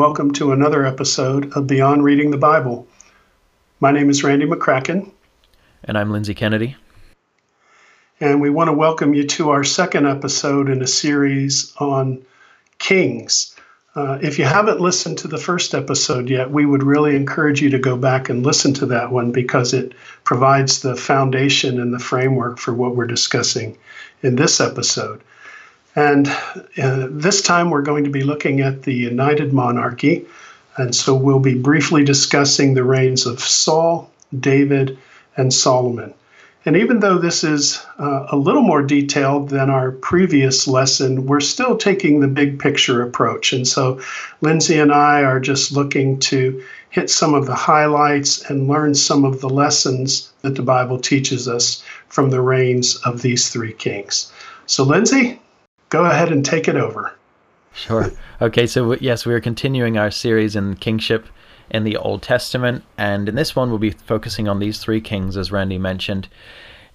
Hello, everyone, and welcome to another episode of Beyond Reading the Bible. My name is Randy McCracken. And I'm Lindsay Kennedy. And we want to welcome you to our second episode in a series on kings. Uh, if you haven't listened to the first episode yet, we would really encourage you to go back and listen to that one because it provides the foundation and the framework for what we're discussing in this episode. And uh, this time we're going to be looking at the United Monarchy. And so we'll be briefly discussing the reigns of Saul, David, and Solomon. And even though this is uh, a little more detailed than our previous lesson, we're still taking the big picture approach. And so Lindsay and I are just looking to hit some of the highlights and learn some of the lessons that the Bible teaches us from the reigns of these three kings. So, Lindsay, go ahead and take it over. Sure. Okay, so yes, we are continuing our series in kingship in the Old Testament, and in this one we'll be focusing on these three kings, as Randy mentioned.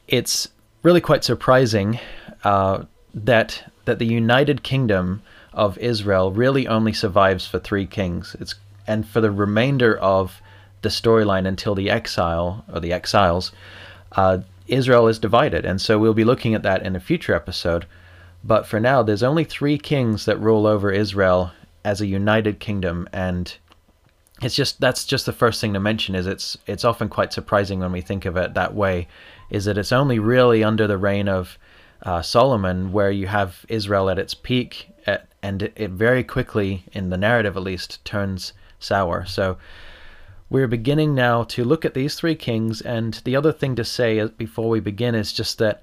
It's really quite surprising uh, that that the United Kingdom of Israel really only survives for three kings. It's and for the remainder of the storyline until the exile or the exiles, uh, Israel is divided, and so we'll be looking at that in a future episode. But for now, there's only three kings that rule over Israel as a united kingdom, and it's just that's just the first thing to mention. Is it's it's often quite surprising when we think of it that way, is that it's only really under the reign of uh, Solomon where you have Israel at its peak, at, and it, it very quickly, in the narrative at least, turns sour. So we're beginning now to look at these three kings, and the other thing to say before we begin is just that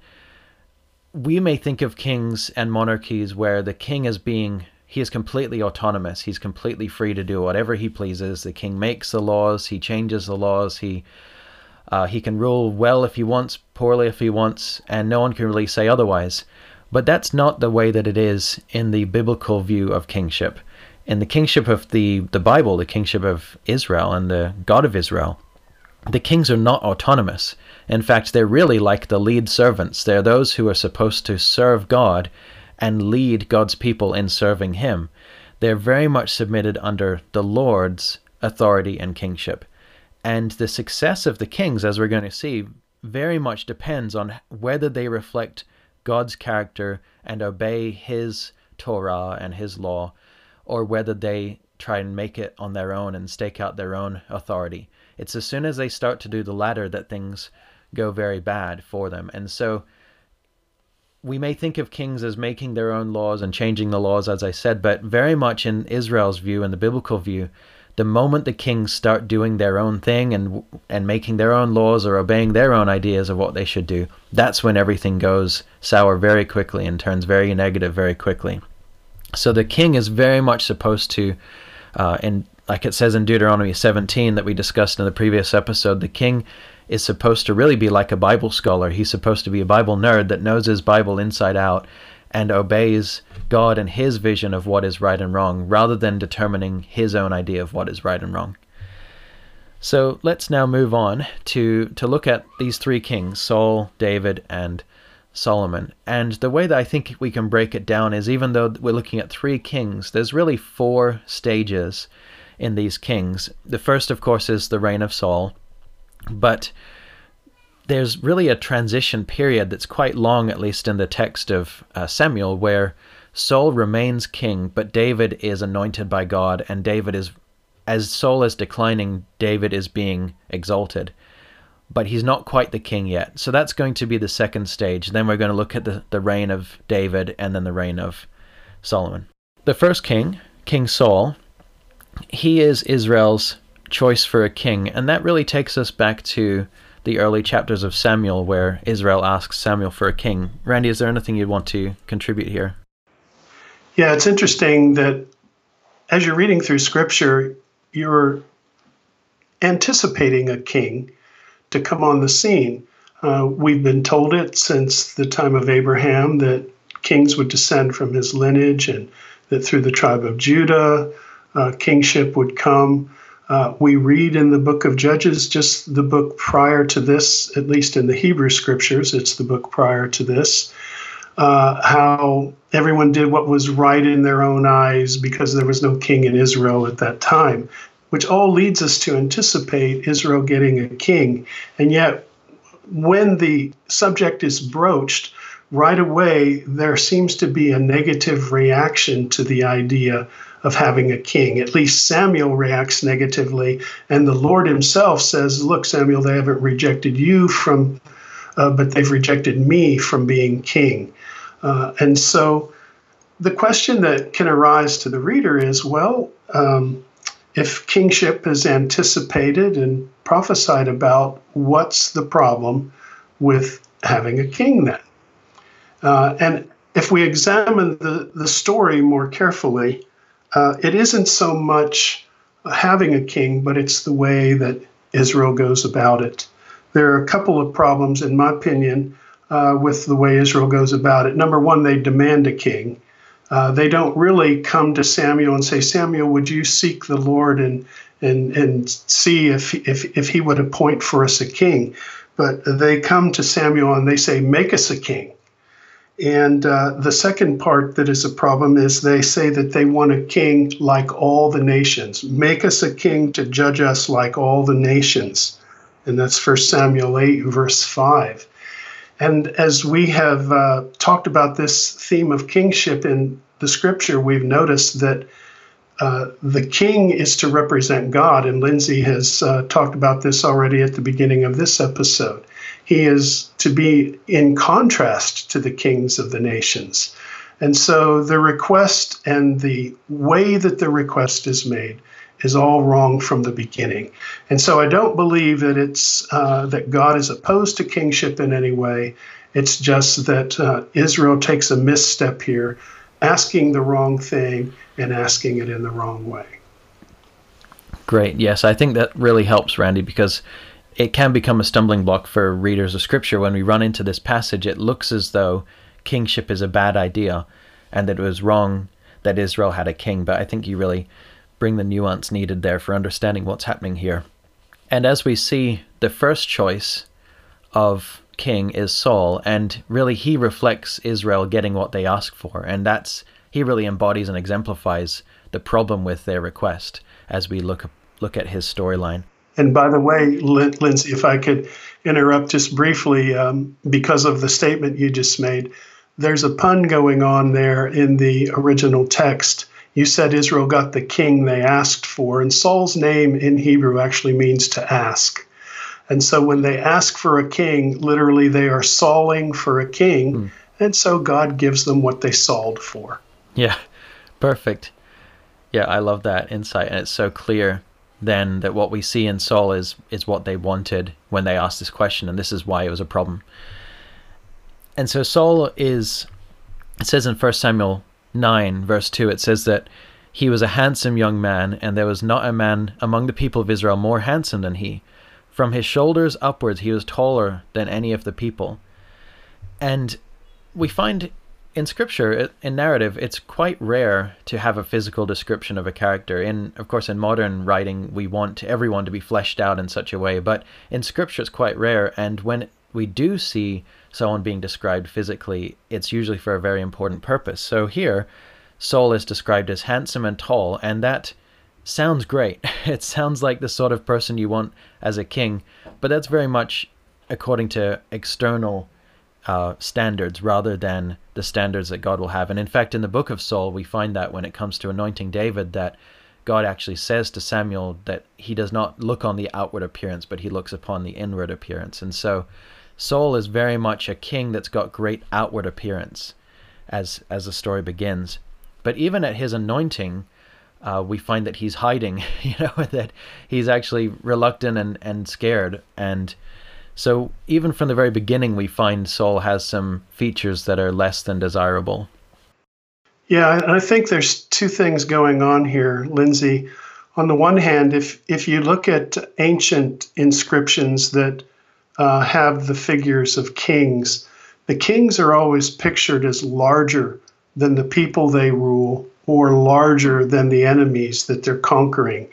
we may think of kings and monarchies where the king is being he is completely autonomous. He's completely free to do whatever he pleases. The king makes the laws. He changes the laws. He uh, he can rule well if he wants poorly if he wants and no one can really say otherwise. But that's not the way that it is in the biblical view of kingship. In the kingship of the the bible the kingship of israel and the god of israel the kings are not autonomous. In fact, they're really like the lead servants. They're those who are supposed to serve God and lead God's people in serving Him. They're very much submitted under the Lord's authority and kingship. And the success of the kings, as we're going to see, very much depends on whether they reflect God's character and obey His Torah and His law, or whether they try and make it on their own and stake out their own authority. It's as soon as they start to do the latter that things go very bad for them. And so we may think of kings as making their own laws and changing the laws, as I said, but very much in Israel's view and the biblical view, the moment the kings start doing their own thing and and making their own laws or obeying their own ideas of what they should do, that's when everything goes sour very quickly and turns very negative very quickly. So the king is very much supposed to uh, and like it says in Deuteronomy 17 that we discussed in the previous episode, the king is supposed to really be like a Bible scholar. He's supposed to be a Bible nerd that knows his Bible inside out and obeys God and his vision of what is right and wrong rather than determining his own idea of what is right and wrong. So let's now move on to, to look at these three kings Saul, David, and Solomon. And the way that I think we can break it down is even though we're looking at three kings, there's really four stages in these kings. The first, of course, is the reign of Saul, but there's really a transition period that's quite long, at least in the text of uh, Samuel, where Saul remains king, but David is anointed by God, and David is, as Saul is declining, David is being exalted but he's not quite the king yet. So that's going to be the second stage. Then we're going to look at the, the reign of David and then the reign of Solomon. The first king, King Saul, he is Israel's choice for a king, and that really takes us back to the early chapters of Samuel where Israel asks Samuel for a king. Randy, is there anything you'd want to contribute here? Yeah, it's interesting that as you're reading through scripture, you're anticipating a king to come on the scene. Uh, we've been told it since the time of Abraham that kings would descend from his lineage and that through the tribe of Judah, uh, kingship would come. Uh, we read in the book of Judges, just the book prior to this, at least in the Hebrew scriptures, it's the book prior to this, uh, how everyone did what was right in their own eyes because there was no king in Israel at that time, which all leads us to anticipate Israel getting a king. And yet, when the subject is broached, right away there seems to be a negative reaction to the idea of having a king. At least Samuel reacts negatively, and the Lord himself says, Look, Samuel, they haven't rejected you from, uh, but they've rejected me from being king. Uh, and so the question that can arise to the reader is well, um, if kingship is anticipated and prophesied about, what's the problem with having a king then? Uh, and if we examine the, the story more carefully, uh, it isn't so much having a king, but it's the way that Israel goes about it. There are a couple of problems, in my opinion, uh, with the way Israel goes about it. Number one, they demand a king. Uh, they don't really come to Samuel and say, Samuel, would you seek the Lord and and and see if if if he would appoint for us a king? But they come to Samuel and they say, make us a king. And uh, the second part that is a problem is they say that they want a king like all the nations. Make us a king to judge us like all the nations. And that's 1 Samuel 8, verse 5. And as we have uh, talked about this theme of kingship in the scripture, we've noticed that uh, the king is to represent God. And Lindsay has uh, talked about this already at the beginning of this episode. He is to be in contrast to the kings of the nations. And so the request and the way that the request is made is all wrong from the beginning. And so I don't believe that it's uh, that God is opposed to kingship in any way. It's just that uh, Israel takes a misstep here, asking the wrong thing and asking it in the wrong way. Great. Yes, I think that really helps, Randy, because it can become a stumbling block for readers of Scripture when we run into this passage. It looks as though kingship is a bad idea and that it was wrong that Israel had a king, but I think you really bring the nuance needed there for understanding what's happening here. And as we see, the first choice of king is Saul, and really he reflects Israel getting what they ask for, and that's he really embodies and exemplifies the problem with their request as we look look at his storyline. And by the way, Lindsay, if I could interrupt just briefly, um, because of the statement you just made, there's a pun going on there in the original text you said Israel got the king they asked for, and Saul's name in Hebrew actually means to ask. And so when they ask for a king, literally they are sawing for a king, mm. and so God gives them what they sawed for. Yeah, perfect. Yeah, I love that insight, and it's so clear then that what we see in Saul is is what they wanted when they asked this question, and this is why it was a problem. And so Saul is, it says in First Samuel 9, verse 2, it says that he was a handsome young man, and there was not a man among the people of Israel more handsome than he. From his shoulders upwards, he was taller than any of the people. And we find in scripture, in narrative, it's quite rare to have a physical description of a character. In, of course, in modern writing, we want everyone to be fleshed out in such a way, but in scripture, it's quite rare. And when we do see someone being described physically, it's usually for a very important purpose. So here, Saul is described as handsome and tall, and that sounds great. It sounds like the sort of person you want as a king, but that's very much according to external uh, standards rather than the standards that God will have. And in fact, in the book of Saul, we find that when it comes to anointing David, that God actually says to Samuel that he does not look on the outward appearance, but he looks upon the inward appearance. And so Saul is very much a king that's got great outward appearance as as the story begins. But even at his anointing, uh, we find that he's hiding, you know, that he's actually reluctant and, and scared. And so even from the very beginning, we find Saul has some features that are less than desirable. Yeah, I think there's two things going on here, Lindsay. On the one hand, if if you look at ancient inscriptions that uh, have the figures of kings. The kings are always pictured as larger than the people they rule or larger than the enemies that they're conquering.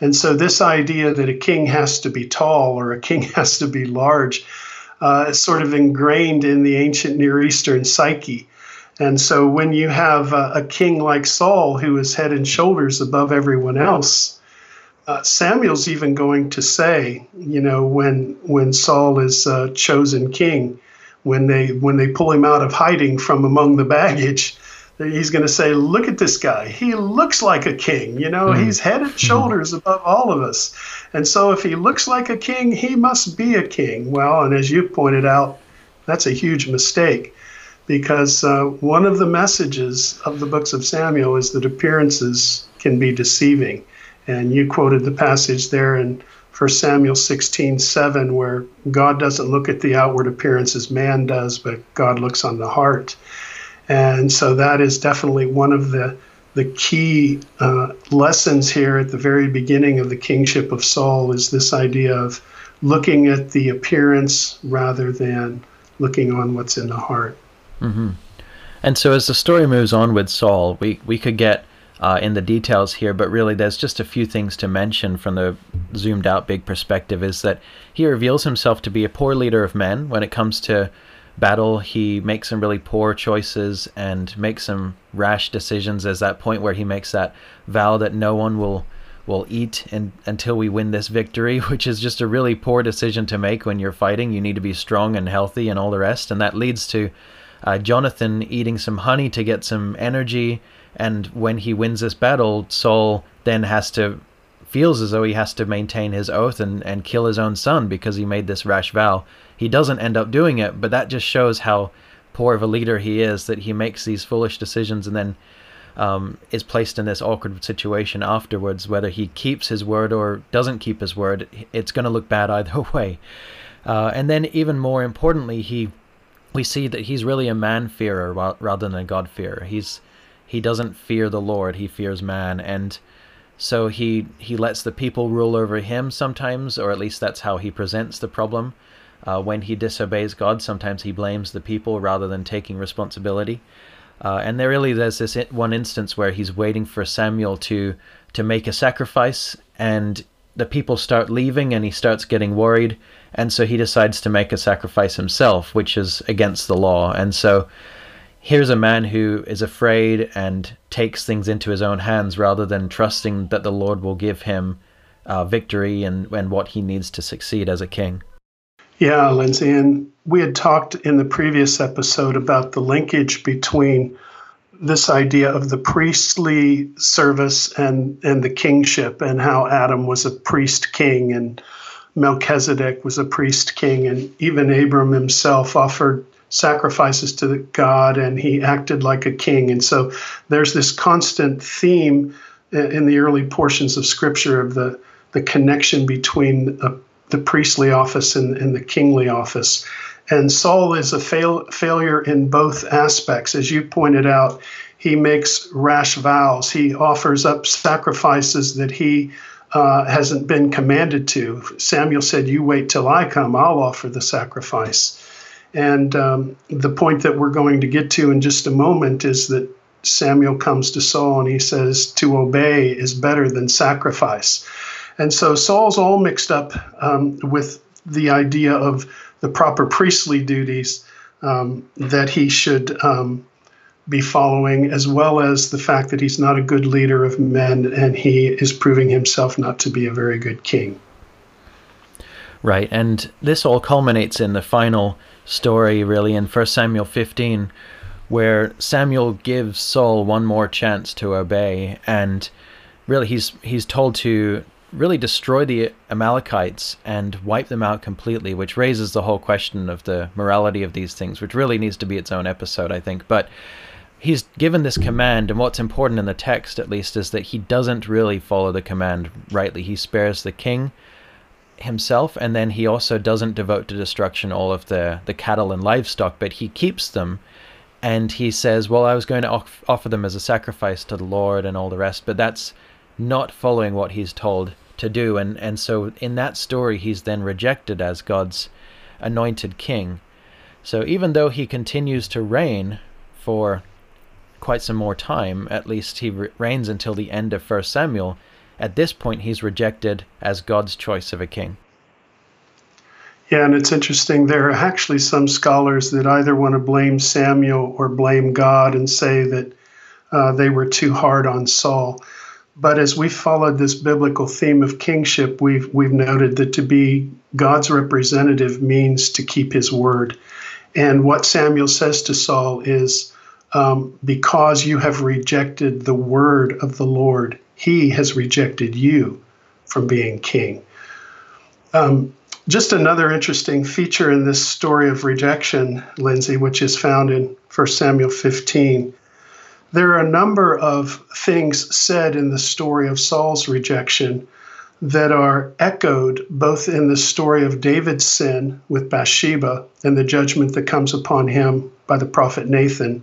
And so, this idea that a king has to be tall or a king has to be large uh, is sort of ingrained in the ancient Near Eastern psyche. And so when you have a, a king like Saul, who is head and shoulders above everyone else, uh, Samuel's even going to say, you know, when when Saul is uh, chosen king, when they when they pull him out of hiding from among the baggage, he's going to say, "Look at this guy. He looks like a king. You know, mm. he's head and shoulders mm. above all of us. And so, if he looks like a king, he must be a king." Well, and as you pointed out, that's a huge mistake, because uh, one of the messages of the books of Samuel is that appearances can be deceiving, and you quoted the passage there in 1 Samuel 16, 7, where God doesn't look at the outward appearance as man does, but God looks on the heart. And so that is definitely one of the the key uh, lessons here at the very beginning of the kingship of Saul is this idea of looking at the appearance rather than looking on what's in the heart. Mm-hmm. And so as the story moves on with Saul, we, we could get uh, in the details here, but really there's just a few things to mention from the zoomed out big perspective is that he reveals himself to be a poor leader of men when it comes to battle, he makes some really poor choices and makes some rash decisions. There's that point where he makes that vow that no one will will eat until we win this victory, which is just a really poor decision to make when you're fighting. You need to be strong and healthy and all the rest, and that leads to uh, Jonathan eating some honey to get some energy. And when he wins this battle, Saul then has to feels as though he has to maintain his oath and, and kill his own son because he made this rash vow. He doesn't end up doing it, but that just shows how poor of a leader he is that he makes these foolish decisions and then um, is placed in this awkward situation afterwards. Whether he keeps his word or doesn't keep his word, it's going to look bad either way. Uh, and then, even more importantly, he we see that he's really a man fearer rather than a God fearer. He's he doesn't fear the Lord; he fears man, and so he he lets the people rule over him sometimes, or at least that's how he presents the problem. Uh, when he disobeys God, sometimes he blames the people rather than taking responsibility. Uh, and there really there's this one instance where he's waiting for Samuel to to make a sacrifice, and the people start leaving, and he starts getting worried, and so he decides to make a sacrifice himself, which is against the law. And so here's a man who is afraid and takes things into his own hands rather than trusting that the Lord will give him uh, victory and, and what he needs to succeed as a king. Yeah, Lindsay. And we had talked in the previous episode about the linkage between this idea of the priestly service and, and the kingship, and how Adam was a priest king and Melchizedek was a priest king, and even Abram himself offered sacrifices to God and he acted like a king. And so there's this constant theme in the early portions of scripture of the, the connection between a, the priestly office and, and, the kingly office. And Saul is a fail, failure in both aspects. As you pointed out, he makes rash vows, he offers up sacrifices that he uh, hasn't been commanded to. Samuel said, You wait till I come, I'll offer the sacrifice. And um, the point that we're going to get to in just a moment is that Samuel comes to Saul and he says, To obey is better than sacrifice. And so Saul's all mixed up um, with the idea of the proper priestly duties um, that he should um, be following, as well as the fact that he's not a good leader of men and he is proving himself not to be a very good king. Right, and this all culminates in the final story, really, in 1 Samuel 15, where Samuel gives Saul one more chance to obey, and really he's he's told to really destroy the Amalekites and wipe them out completely, which raises the whole question of the morality of these things, which really needs to be its own episode, I think. But he's given this command, and what's important in the text, at least, is that he doesn't really follow the command rightly. He spares the king himself, and then he also doesn't devote to destruction all of the, the cattle and livestock, but he keeps them. And he says, Well, I was going to off- offer them as a sacrifice to the Lord and all the rest, but that's not following what he's told to do. And, and so in that story, he's then rejected as God's anointed king. So even though he continues to reign for quite some more time, at least he re- reigns until the end of First Samuel, at this point, he's rejected as God's choice of a king. Yeah, and it's interesting. There are actually some scholars that either want to blame Samuel or blame God and say that uh, they were too hard on Saul. But as we followed this biblical theme of kingship, we've we've noted that to be God's representative means to keep His word. And what Samuel says to Saul is, um, "Because you have rejected the word of the Lord, He has rejected you from being king." Um, just another interesting feature in this story of rejection, Lindsay, which is found in 1 Samuel 15 there are a number of things said in the story of Saul's rejection that are echoed both in the story of David's sin with Bathsheba and the judgment that comes upon him by the prophet Nathan,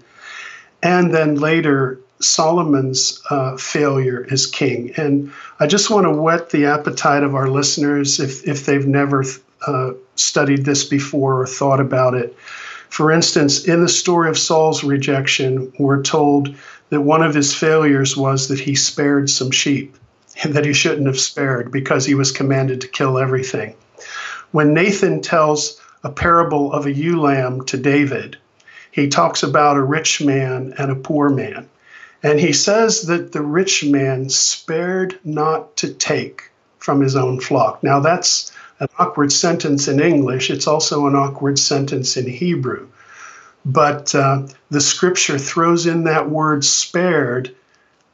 and then later Solomon's uh, failure as king. And I just want to whet the appetite of our listeners if, if they've never uh, studied this before or thought about it. For instance, in the story of Saul's rejection, we're told that one of his failures was that he spared some sheep and that he shouldn't have spared because he was commanded to kill everything. When Nathan tells a parable of a ewe lamb to David, he talks about a rich man and a poor man. And he says that the rich man spared not to take from his own flock. Now, that's an awkward sentence in English. It's also an awkward sentence in Hebrew. But uh, the scripture throws in that word spared,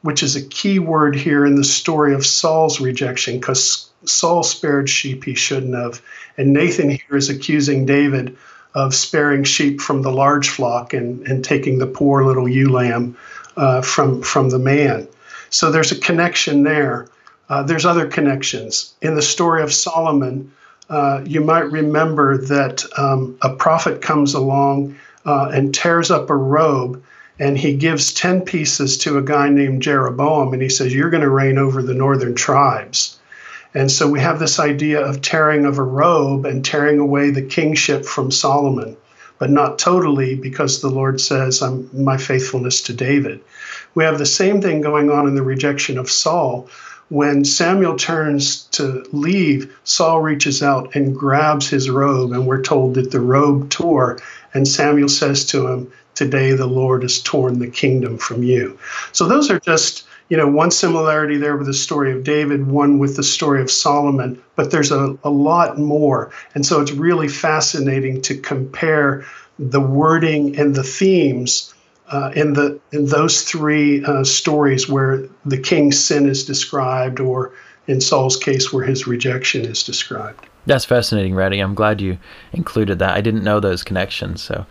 which is a key word here in the story of Saul's rejection, because Saul spared sheep he shouldn't have. And Nathan here is accusing David of sparing sheep from the large flock and, and taking the poor little ewe lamb uh, from, from the man. So there's a connection there. Uh, there's other connections. In the story of Solomon, uh, you might remember that um, a prophet comes along uh, and tears up a robe and he gives 10 pieces to a guy named Jeroboam and he says, You're going to reign over the northern tribes. And so we have this idea of tearing of a robe and tearing away the kingship from Solomon, but not totally because the Lord says, I'm my faithfulness to David. We have the same thing going on in the rejection of Saul. When Samuel turns to leave, Saul reaches out and grabs his robe, and we're told that the robe tore and Samuel says to him, Today the Lord has torn the kingdom from you. So those are just, you know, one similarity there with the story of David, one with the story of Solomon, but there's a, a lot more. And so it's really fascinating to compare the wording and the themes uh, in the in those three uh, stories where the king's sin is described, or in Saul's case, where his rejection is described. That's fascinating, Randy. I'm glad you included that. I didn't know those connections. So,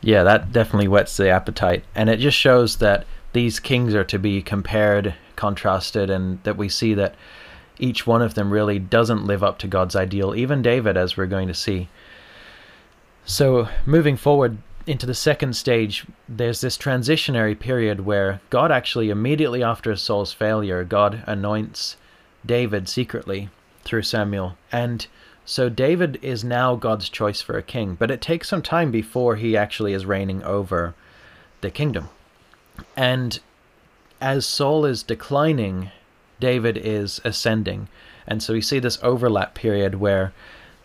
yeah, that definitely whets the appetite. And it just shows that these kings are to be compared, contrasted, and that we see that each one of them really doesn't live up to God's ideal, even David, as we're going to see. So, moving forward into the second stage, there's this transitionary period where God actually, immediately after Saul's failure, God anoints David secretly through Samuel. And so David is now God's choice for a king, but it takes some time before he actually is reigning over the kingdom. And as Saul is declining, David is ascending. And so we see this overlap period where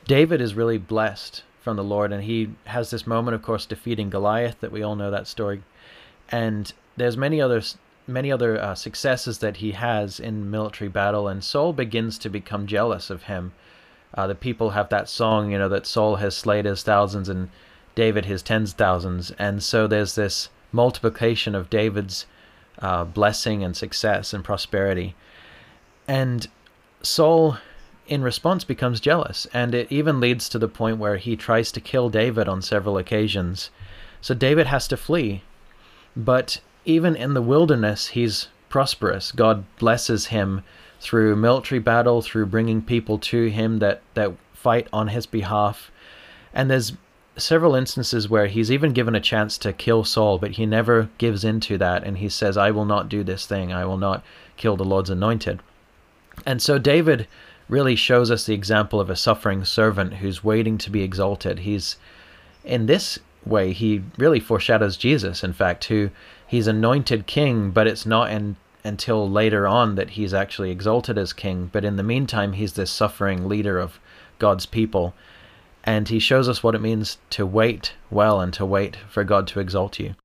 David is really blessed from the Lord, and he has this moment, of course, defeating Goliath, that we all know that story. And there's many others many other uh, successes that he has in military battle, and Saul begins to become jealous of him. Uh, the people have that song, you know, that Saul has slayed his thousands and David his tens thousands, and so there's this multiplication of David's uh, blessing and success and prosperity. And Saul, in response, becomes jealous, and it even leads to the point where he tries to kill David on several occasions. So David has to flee. But even in the wilderness, he's prosperous. God blesses him through military battle, through bringing people to him that, that fight on his behalf. And there's several instances where he's even given a chance to kill Saul, but he never gives in to that. And he says, I will not do this thing. I will not kill the Lord's anointed. And so David really shows us the example of a suffering servant who's waiting to be exalted. He's, in this way, he really foreshadows Jesus, in fact, who he's anointed king, but it's not in, until later on that he's actually exalted as king. But in the meantime, he's this suffering leader of God's people. And he shows us what it means to wait well and to wait for God to exalt you.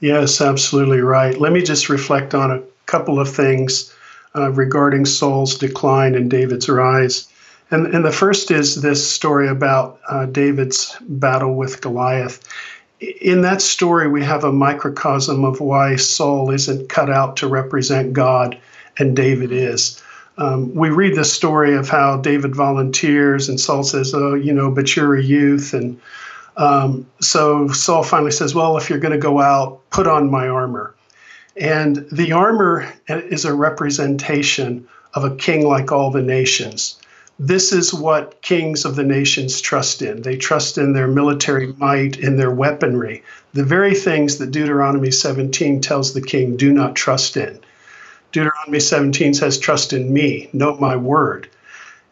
Yes, absolutely right. Let me just reflect on a couple of things uh, regarding Saul's decline and David's rise. And, and the first is this story about uh, David's battle with Goliath. In that story, we have a microcosm of why Saul isn't cut out to represent God and David is. Um, we read this story of how David volunteers, and Saul says, Oh, you know, but you're a youth. And um, so Saul finally says, Well, if you're going to go out, put on my armor. And the armor is a representation of a king like all the nations this is what kings of the nations trust in. They trust in their military might, in their weaponry, the very things that Deuteronomy 17 tells the king do not trust in. Deuteronomy 17 says, Trust in me, know my word.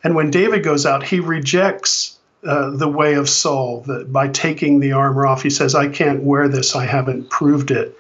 And when David goes out, he rejects uh, the way of Saul that by taking the armor off. He says, I can't wear this, I haven't proved it.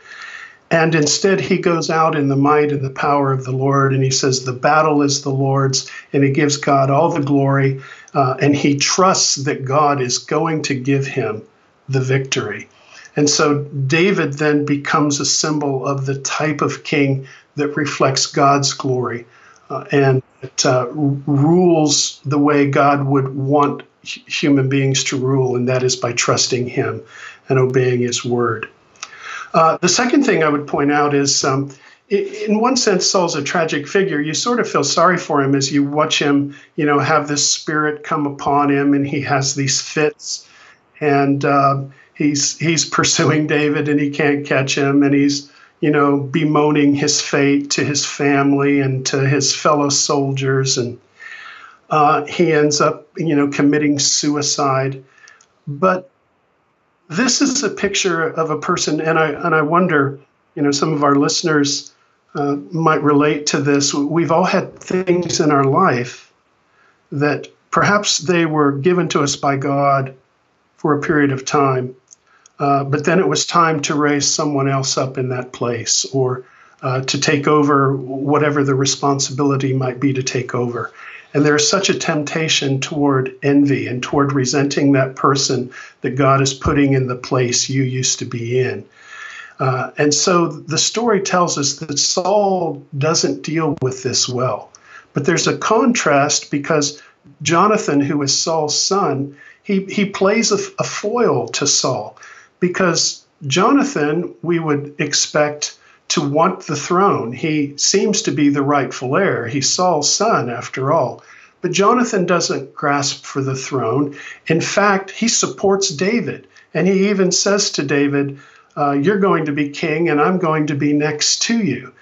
And instead, he goes out in the might and the power of the Lord, and he says, The battle is the Lord's, and he gives God all the glory, uh, and he trusts that God is going to give him the victory. And so David then becomes a symbol of the type of king that reflects God's glory uh, and it uh, rules the way God would want human beings to rule, and that is by trusting him and obeying his word. Uh, the second thing I would point out is, um, in one sense, Saul's a tragic figure. You sort of feel sorry for him as you watch him, you know, have this spirit come upon him, and he has these fits, and uh, he's he's pursuing David, and he can't catch him, and he's you know bemoaning his fate to his family and to his fellow soldiers, and uh, he ends up, you know, committing suicide. But this is a picture of a person, and I and I wonder, you know, some of our listeners uh, might relate to this. We've all had things in our life that perhaps they were given to us by God for a period of time, uh, but then it was time to raise someone else up in that place or uh, to take over whatever the responsibility might be to take over. And there's such a temptation toward envy and toward resenting that person that God is putting in the place you used to be in. Uh, and so the story tells us that Saul doesn't deal with this well. But there's a contrast because Jonathan, who is Saul's son, he, he plays a, a foil to Saul because Jonathan, we would expect to want the throne. He seems to be the rightful heir. He's Saul's son, after all. But Jonathan doesn't grasp for the throne. In fact, he supports David. And he even says to David, uh, You're going to be king, and I'm going to be next to you.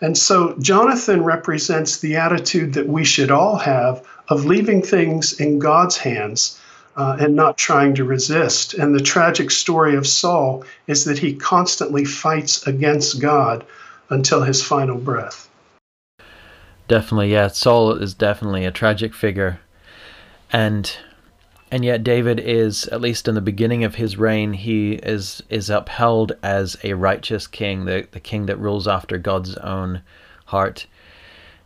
And so Jonathan represents the attitude that we should all have of leaving things in God's hands uh, and not trying to resist. And the tragic story of Saul is that he constantly fights against God until his final breath. Definitely, yeah. Saul is definitely a tragic figure. And and yet David is at least in the beginning of his reign he is is upheld as a righteous king the the king that rules after God's own heart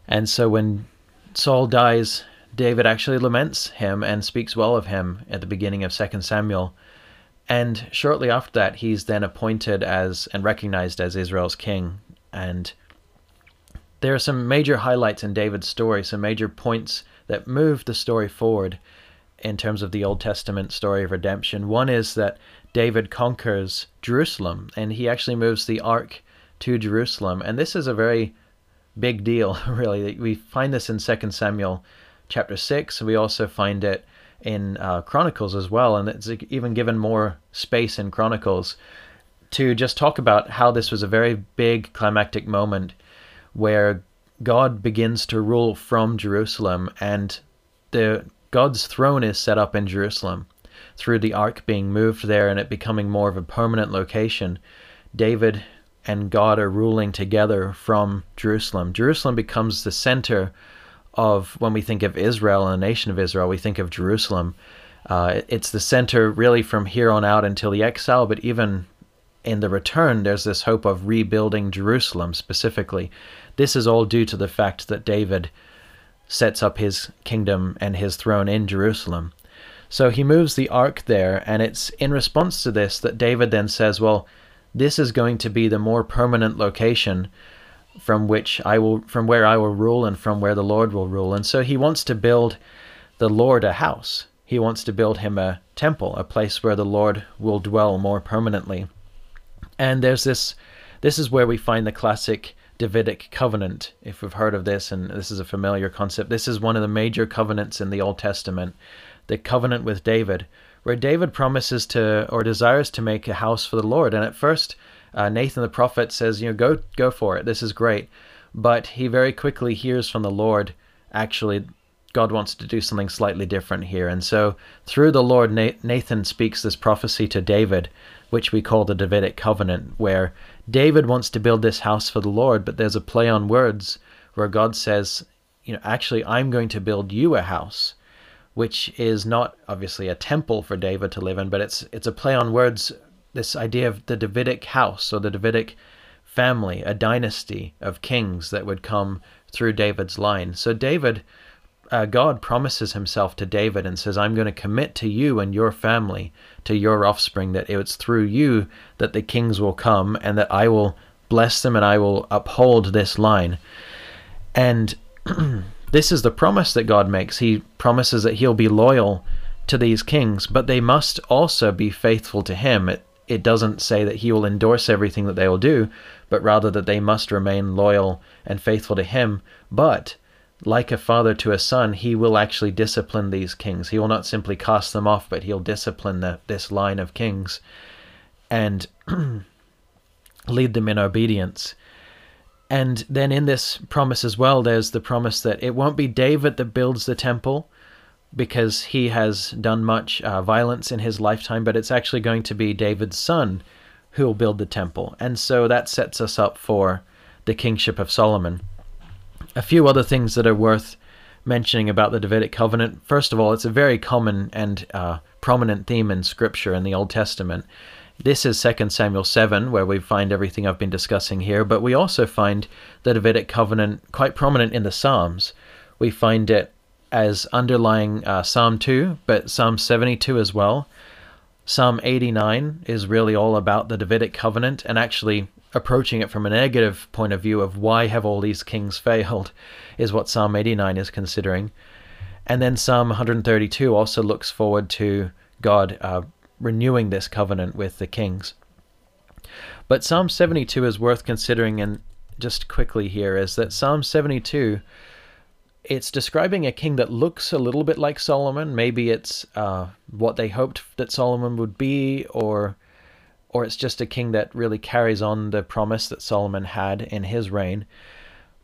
and so when Saul dies David actually laments him and speaks well of him at the beginning of 2 Samuel. And shortly after that, he's then appointed as and recognized as Israel's king. And there are some major highlights in David's story, some major points that move the story forward in terms of the Old Testament story of redemption. One is that David conquers Jerusalem and he actually moves the ark to Jerusalem. And this is a very big deal, really. We find this in 2 Samuel chapter 6. We also find it in uh, Chronicles as well, and it's even given more space in Chronicles to just talk about how this was a very big climactic moment where God begins to rule from Jerusalem, and the God's throne is set up in Jerusalem through the ark being moved there and it becoming more of a permanent location. David and God are ruling together from Jerusalem. Jerusalem becomes the center of when we think of Israel and the nation of Israel, we think of Jerusalem. Uh, it's the center really from here on out until the exile, but even in the return, there's this hope of rebuilding Jerusalem specifically. This is all due to the fact that David sets up his kingdom and his throne in Jerusalem. So he moves the ark there, and it's in response to this that David then says, Well, this is going to be the more permanent location from which I will from where I will rule and from where the Lord will rule. And so he wants to build the Lord a house. He wants to build him a temple, a place where the Lord will dwell more permanently. And there's this this is where we find the classic Davidic covenant, if we've heard of this, and this is a familiar concept. This is one of the major covenants in the Old Testament, the covenant with David, where David promises to or desires to make a house for the Lord. And at first, uh, Nathan the prophet says, you know, go go for it. This is great. But he very quickly hears from the Lord, actually, God wants to do something slightly different here. And so, through the Lord, Nathan speaks this prophecy to David, which we call the Davidic covenant, where David wants to build this house for the Lord, but there's a play on words where God says, you know, actually, I'm going to build you a house, which is not obviously a temple for David to live in, but it's it's a play on words this idea of the Davidic house or the Davidic family, a dynasty of kings that would come through David's line. So David, uh, God promises himself to David and says, I'm going to commit to you and your family, to your offspring, that it's through you that the kings will come and that I will bless them and I will uphold this line. And this is the promise that God makes. He promises that he'll be loyal to these kings, but they must also be faithful to him. It, it doesn't say that he will endorse everything that they will do, but rather that they must remain loyal and faithful to him. But, like a father to a son, he will actually discipline these kings. He will not simply cast them off, but he'll discipline the, this line of kings and lead them in obedience. And then in this promise as well, there's the promise that it won't be David that builds the temple, because he has done much uh, violence in his lifetime, but it's actually going to be David's son who will build the temple. And so that sets us up for the kingship of Solomon. A few other things that are worth mentioning about the Davidic covenant. First of all, it's a very common and uh, prominent theme in Scripture in the Old Testament. This is 2 Samuel 7, where we find everything I've been discussing here, but we also find the Davidic covenant quite prominent in the Psalms. We find it as underlying uh, Psalm 2, but Psalm 72 as well. Psalm 89 is really all about the Davidic covenant and actually approaching it from a negative point of view of why have all these kings failed, is what Psalm 89 is considering. And then Psalm 132 also looks forward to God uh, renewing this covenant with the kings. But Psalm 72 is worth considering, and just quickly here is that Psalm 72 it's describing a king that looks a little bit like Solomon. Maybe it's uh, what they hoped that Solomon would be, or or it's just a king that really carries on the promise that Solomon had in his reign.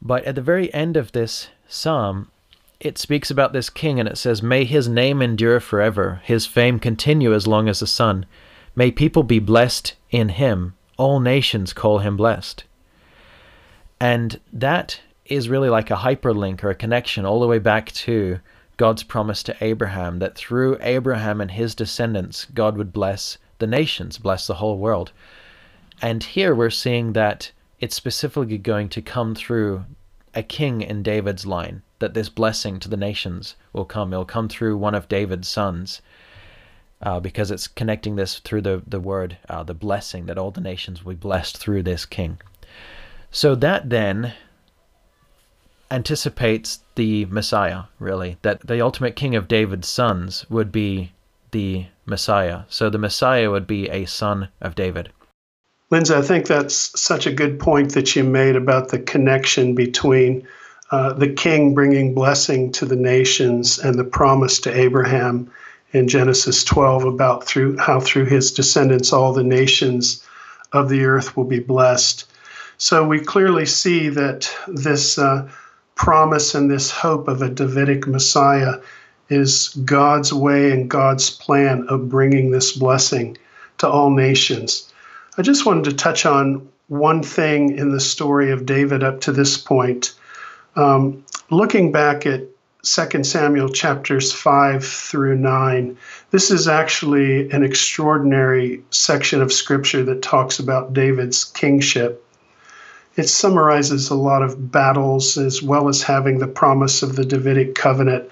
But at the very end of this psalm, it speaks about this king and it says, May his name endure forever, his fame continue as long as the sun. May people be blessed in him, all nations call him blessed. And that is really like a hyperlink or a connection all the way back to God's promise to Abraham that through Abraham and his descendants, God would bless the nations, bless the whole world. And here we're seeing that it's specifically going to come through a king in David's line, that this blessing to the nations will come. It'll come through one of David's sons. Uh, because it's connecting this through the, the word, uh, the blessing, that all the nations will be blessed through this king. So that then anticipates the Messiah, really, that the ultimate king of David's sons would be the Messiah. So the Messiah would be a son of David. Lindsay, I think that's such a good point that you made about the connection between uh, the king bringing blessing to the nations and the promise to Abraham in Genesis 12 about through how through his descendants all the nations of the earth will be blessed. So we clearly see that this uh, promise and this hope of a Davidic Messiah is God's way and God's plan of bringing this blessing to all nations. I just wanted to touch on one thing in the story of David up to this point. Um, looking back at 2 Samuel chapters 5 through 9, this is actually an extraordinary section of scripture that talks about David's kingship it summarizes a lot of battles as well as having the promise of the Davidic covenant.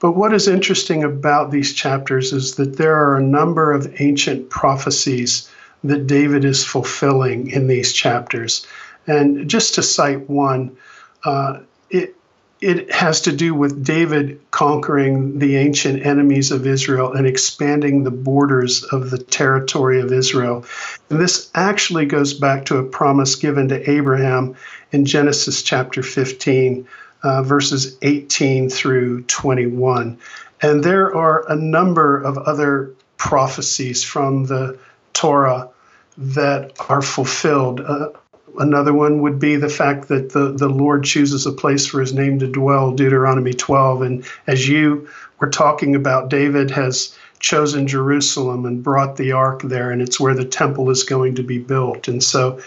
But what is interesting about these chapters is that there are a number of ancient prophecies that David is fulfilling in these chapters. And just to cite one, uh, it, it has to do with David conquering the ancient enemies of Israel and expanding the borders of the territory of Israel. And this actually goes back to a promise given to Abraham in Genesis chapter 15, uh, verses 18 through 21. And there are a number of other prophecies from the Torah that are fulfilled. Uh, Another one would be the fact that the, the Lord chooses a place for his name to dwell, Deuteronomy 12. And as you were talking about, David has chosen Jerusalem and brought the ark there, and it's where the temple is going to be built. And so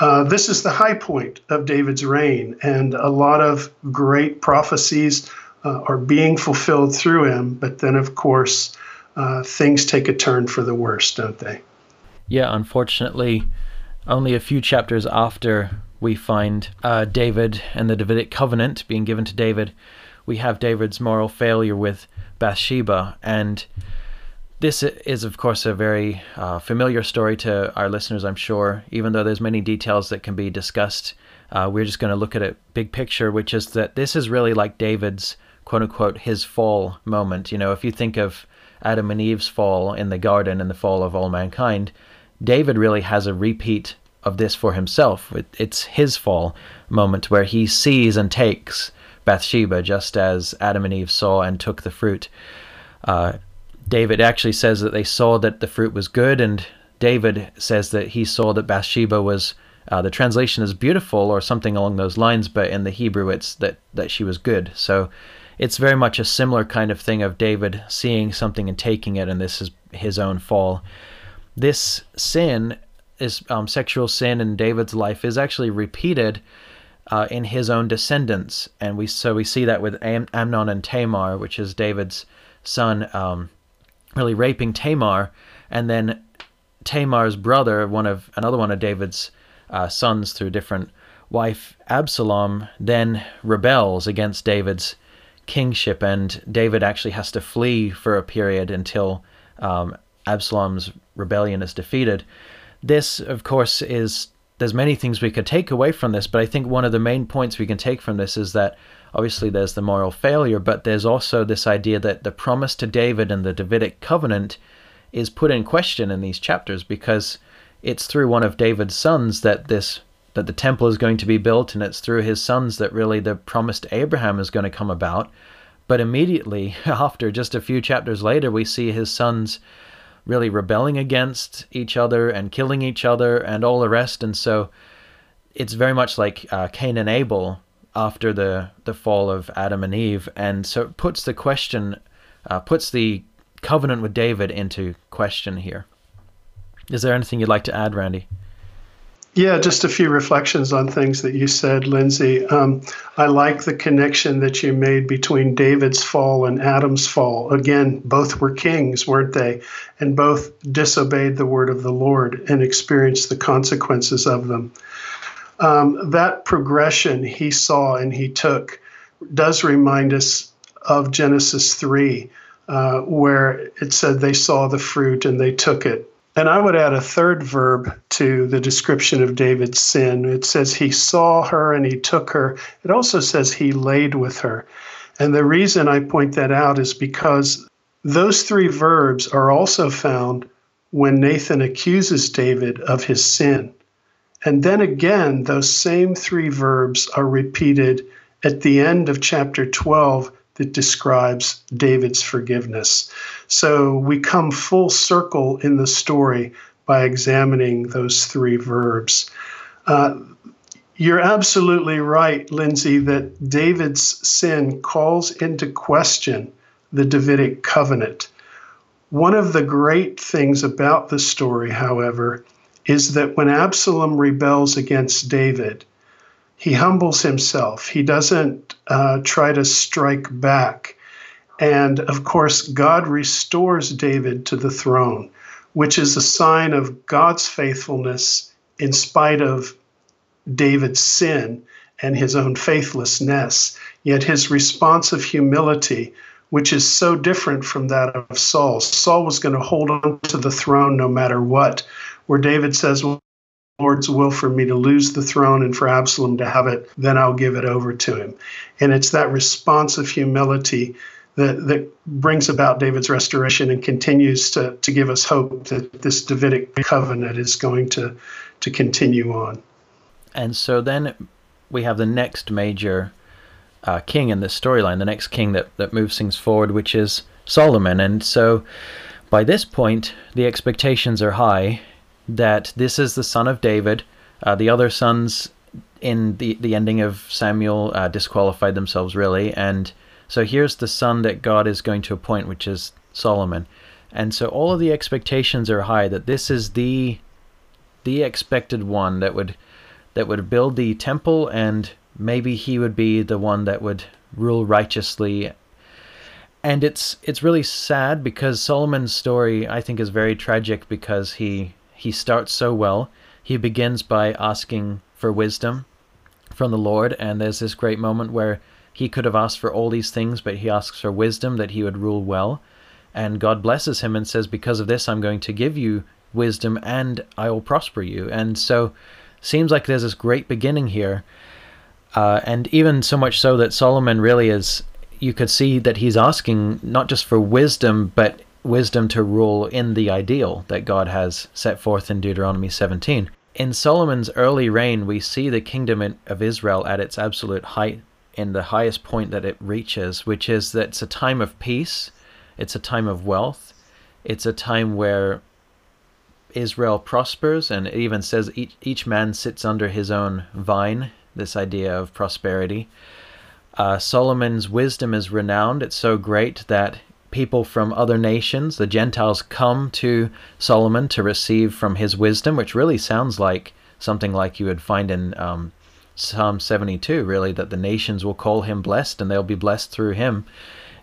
uh, this is the high point of David's reign, and a lot of great prophecies uh, are being fulfilled through him. But then, of course, uh, things take a turn for the worse, don't they? Yeah, unfortunately only a few chapters after we find uh, David and the Davidic covenant being given to David, we have David's moral failure with Bathsheba. And this is, of course, a very uh, familiar story to our listeners, I'm sure, even though there's many details that can be discussed. Uh, we're just going to look at a big picture, which is that this is really like David's quote unquote his fall moment. You know, if you think of Adam and Eve's fall in the garden and the fall of all mankind, David really has a repeat of this for himself. It's his fall moment where he sees and takes Bathsheba just as Adam and Eve saw and took the fruit. Uh, David actually says that they saw that the fruit was good, and David says that he saw that Bathsheba was. Uh, the translation is beautiful or something along those lines, but in the Hebrew it's that, that she was good. So it's very much a similar kind of thing of David seeing something and taking it, and this is his own fall this sin is um, sexual sin in David's life is actually repeated uh, in his own descendants, and we so we see that with Am- Amnon and Tamar, which is David's son, um, really raping Tamar, and then Tamar's brother, one of another one of David's uh, sons through different wife Absalom, then rebels against David's kingship, and David actually has to flee for a period until um, Absalom's rebellion is defeated. This, of course, is there's many things we could take away from this, but I think one of the main points we can take from this is that obviously there's the moral failure, but there's also this idea that the promise to David and the Davidic covenant is put in question in these chapters because it's through one of David's sons that this that the temple is going to be built and it's through his sons that really the promise to Abraham is going to come about. But immediately after just a few chapters later we see his sons really rebelling against each other and killing each other and all the rest. And so it's very much like uh, Cain and Abel after the, the fall of Adam and Eve. And so it puts the question, uh, puts the covenant with David into question here. Is there anything you'd like to add, Randy? Yeah, just a few reflections on things that you said, Lindsay. Um, I like the connection that you made between David's fall and Adam's fall. Again, both were kings, weren't they? And both disobeyed the word of the Lord and experienced the consequences of them. Um, that progression he saw and he took does remind us of Genesis 3, uh, where it said they saw the fruit and they took it and I would add a third verb to the description of David's sin. It says he saw her and he took her. It also says he laid with her. And the reason I point that out is because those three verbs are also found when Nathan accuses David of his sin. And then again, those same three verbs are repeated at the end of chapter 12 that describes David's forgiveness. So we come full circle in the story by examining those three verbs. Uh, you're absolutely right, Lindsay, that David's sin calls into question the Davidic covenant. One of the great things about the story, however, is that when Absalom rebels against David, he humbles himself. He doesn't uh, try to strike back. And of course, God restores David to the throne, which is a sign of God's faithfulness in spite of David's sin and his own faithlessness. Yet his response of humility which is so different from that of Saul. Saul was going to hold on to the throne no matter what, where David says, Lord's will for me to lose the throne and for Absalom to have it, then I'll give it over to him. And it's that response of humility that, that brings about David's restoration and continues to, to give us hope that this Davidic covenant is going to, to continue on. And so then we have the next major uh, king in this storyline, the next king that, that moves things forward, which is Solomon. And so by this point, the expectations are high that this is the son of David. Uh, the other sons in the, the ending of Samuel uh, disqualified themselves, really. And so here's the son that God is going to appoint, which is Solomon. And so all of the expectations are high that this is the the expected one that would that would build the temple and maybe he would be the one that would rule righteously and it's it's really sad because Solomon's story I think is very tragic because he he starts so well. He begins by asking for wisdom from the Lord and there's this great moment where he could have asked for all these things but he asks for wisdom that he would rule well and God blesses him and says because of this I'm going to give you wisdom and I will prosper you. And so seems like there's this great beginning here uh, and even so much so that Solomon really is, you could see that he's asking not just for wisdom, but wisdom to rule in the ideal that God has set forth in Deuteronomy 17. In Solomon's early reign, we see the kingdom of Israel at its absolute height, in the highest point that it reaches, which is that it's a time of peace, it's a time of wealth, it's a time where Israel prospers, and it even says each, each man sits under his own vine this idea of prosperity. Uh, Solomon's wisdom is renowned. It's so great that people from other nations, the Gentiles, come to Solomon to receive from his wisdom, which really sounds like something like you would find in um, Psalm 72, really, that the nations will call him blessed and they'll be blessed through him.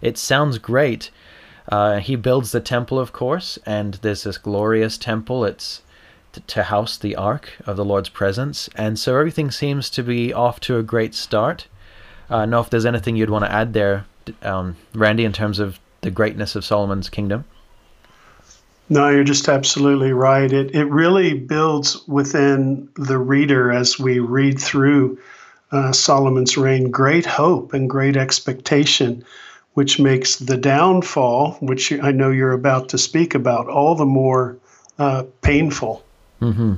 It sounds great. Uh, he builds the temple, of course, and there's this glorious temple. It's to house the ark of the Lord's presence. And so everything seems to be off to a great start. Uh, know if there's anything you'd want to add there, um, Randy, in terms of the greatness of Solomon's kingdom. No, you're just absolutely right. It it really builds within the reader as we read through uh, Solomon's reign great hope and great expectation, which makes the downfall, which I know you're about to speak about, all the more uh, painful. Mm-hmm.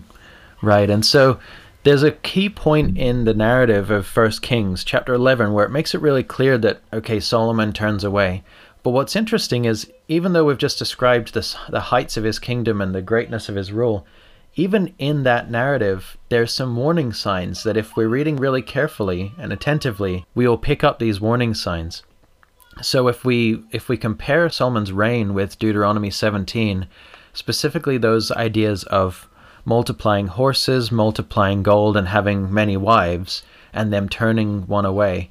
Right. And so there's a key point in the narrative of First Kings, chapter 11, where it makes it really clear that, okay, Solomon turns away. But what's interesting is, even though we've just described this, the heights of his kingdom and the greatness of his rule, even in that narrative, there's some warning signs that if we're reading really carefully and attentively, we will pick up these warning signs. So if we if we compare Solomon's reign with Deuteronomy 17, specifically those ideas of multiplying horses, multiplying gold, and having many wives, and them turning one away.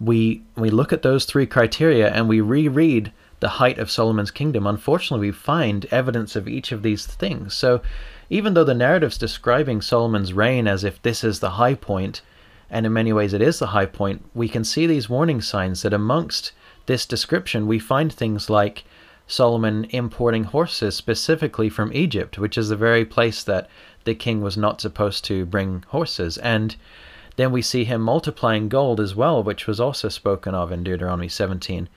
We we look at those three criteria and we reread the height of Solomon's kingdom. Unfortunately, we find evidence of each of these things. So, even though the narrative's describing Solomon's reign as if this is the high point, and in many ways it is the high point, we can see these warning signs that amongst this description we find things like Solomon importing horses specifically from Egypt, which is the very place that the king was not supposed to bring horses. And then we see him multiplying gold as well, which was also spoken of in Deuteronomy 17.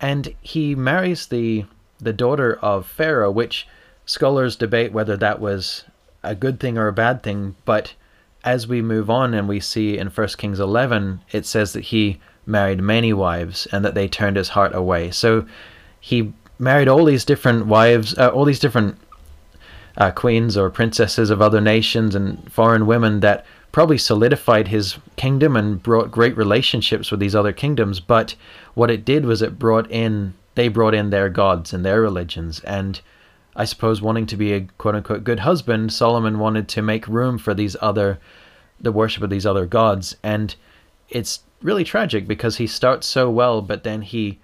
And he marries the the daughter of Pharaoh, which scholars debate whether that was a good thing or a bad thing, but as we move on and we see in 1 Kings 11, it says that he married many wives and that they turned his heart away. So he married all these different wives, uh, all these different uh, queens or princesses of other nations and foreign women that probably solidified his kingdom and brought great relationships with these other kingdoms. But what it did was it brought in, they brought in their gods and their religions. And I suppose wanting to be a quote unquote good husband, Solomon wanted to make room for these other, the worship of these other gods. And it's really tragic because he starts so well, but then he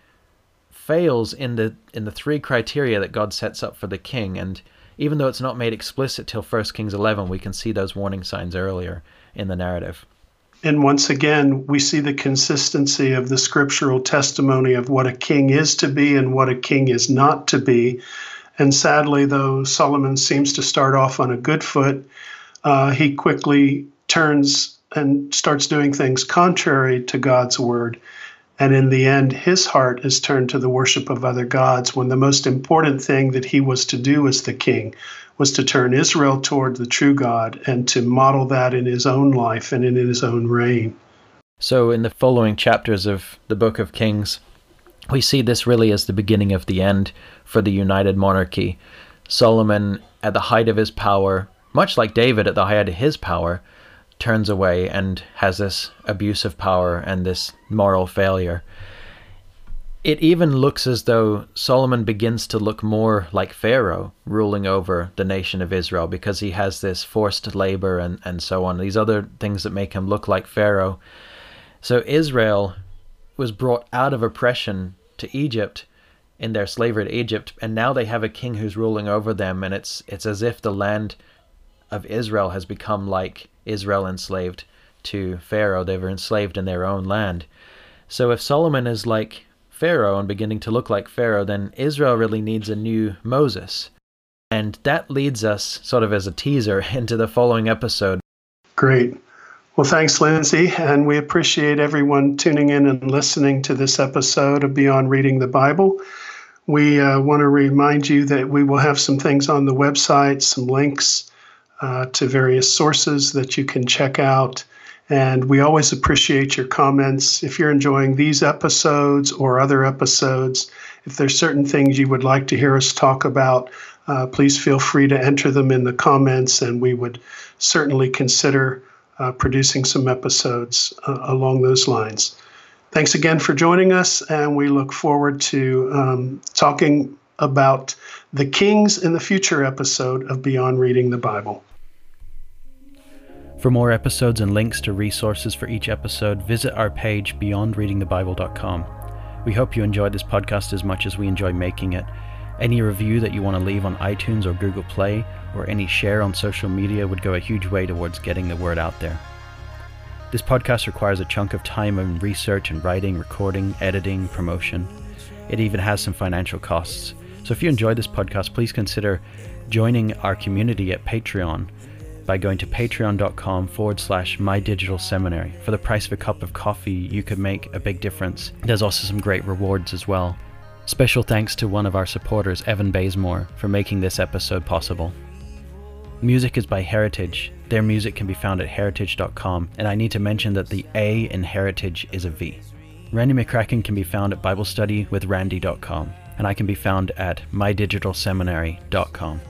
fails in the in the three criteria that God sets up for the king and even though it's not made explicit till 1 Kings 11 we can see those warning signs earlier in the narrative And once again, we see the consistency of the scriptural testimony of what a king is to be and what a king is not to be. And sadly, though Solomon seems to start off on a good foot, uh, he quickly turns and starts doing things contrary to God's word. And in the end, his heart is turned to the worship of other gods when the most important thing that he was to do as the king was to turn Israel toward the true God and to model that in his own life and in his own reign. So, in the following chapters of the book of Kings, we see this really as the beginning of the end for the united monarchy. Solomon, at the height of his power, much like David at the height of his power, turns away and has this abuse of power and this moral failure. It even looks as though Solomon begins to look more like Pharaoh ruling over the nation of Israel because he has this forced labor and, and so on, these other things that make him look like Pharaoh. So Israel was brought out of oppression to Egypt in their slavery to Egypt, and now they have a king who's ruling over them, and it's it's as if the land of Israel has become like Israel enslaved to Pharaoh. They were enslaved in their own land. So if Solomon is like Pharaoh and beginning to look like Pharaoh, then Israel really needs a new Moses. And that leads us, sort of as a teaser, into the following episode. Great. Well, thanks, Lindsay. And we appreciate everyone tuning in and listening to this episode of Beyond Reading the Bible. We uh, want to remind you that we will have some things on the website, some links uh, to various sources that you can check out. And we always appreciate your comments. If you're enjoying these episodes or other episodes, if there's certain things you would like to hear us talk about, uh, please feel free to enter them in the comments, and we would certainly consider uh, producing some episodes uh, along those lines. Thanks again for joining us, and we look forward to um, talking about the kings in the future episode of Beyond Reading the Bible. For more episodes and links to resources for each episode, visit our page beyondreadingthebible.com. We hope you enjoyed this podcast as much as we enjoy making it. Any review that you want to leave on iTunes or Google Play, or any share on social media would go a huge way towards getting the word out there. This podcast requires a chunk of time and research and writing, recording, editing, promotion. It even has some financial costs. So if you enjoyed this podcast, please consider joining our community at Patreon by going to patreon.com forward slash my digital seminary. For the price of a cup of coffee, you could make a big difference. There's also some great rewards as well. Special thanks to one of our supporters, Evan Bazemore, for making this episode possible. Music is by Heritage. Their music can be found at heritage.com, and I need to mention that the A in Heritage is a V. Randy McCracken can be found at BibleStudyWithRandy.com, and I can be found at mydigitalseminary.com.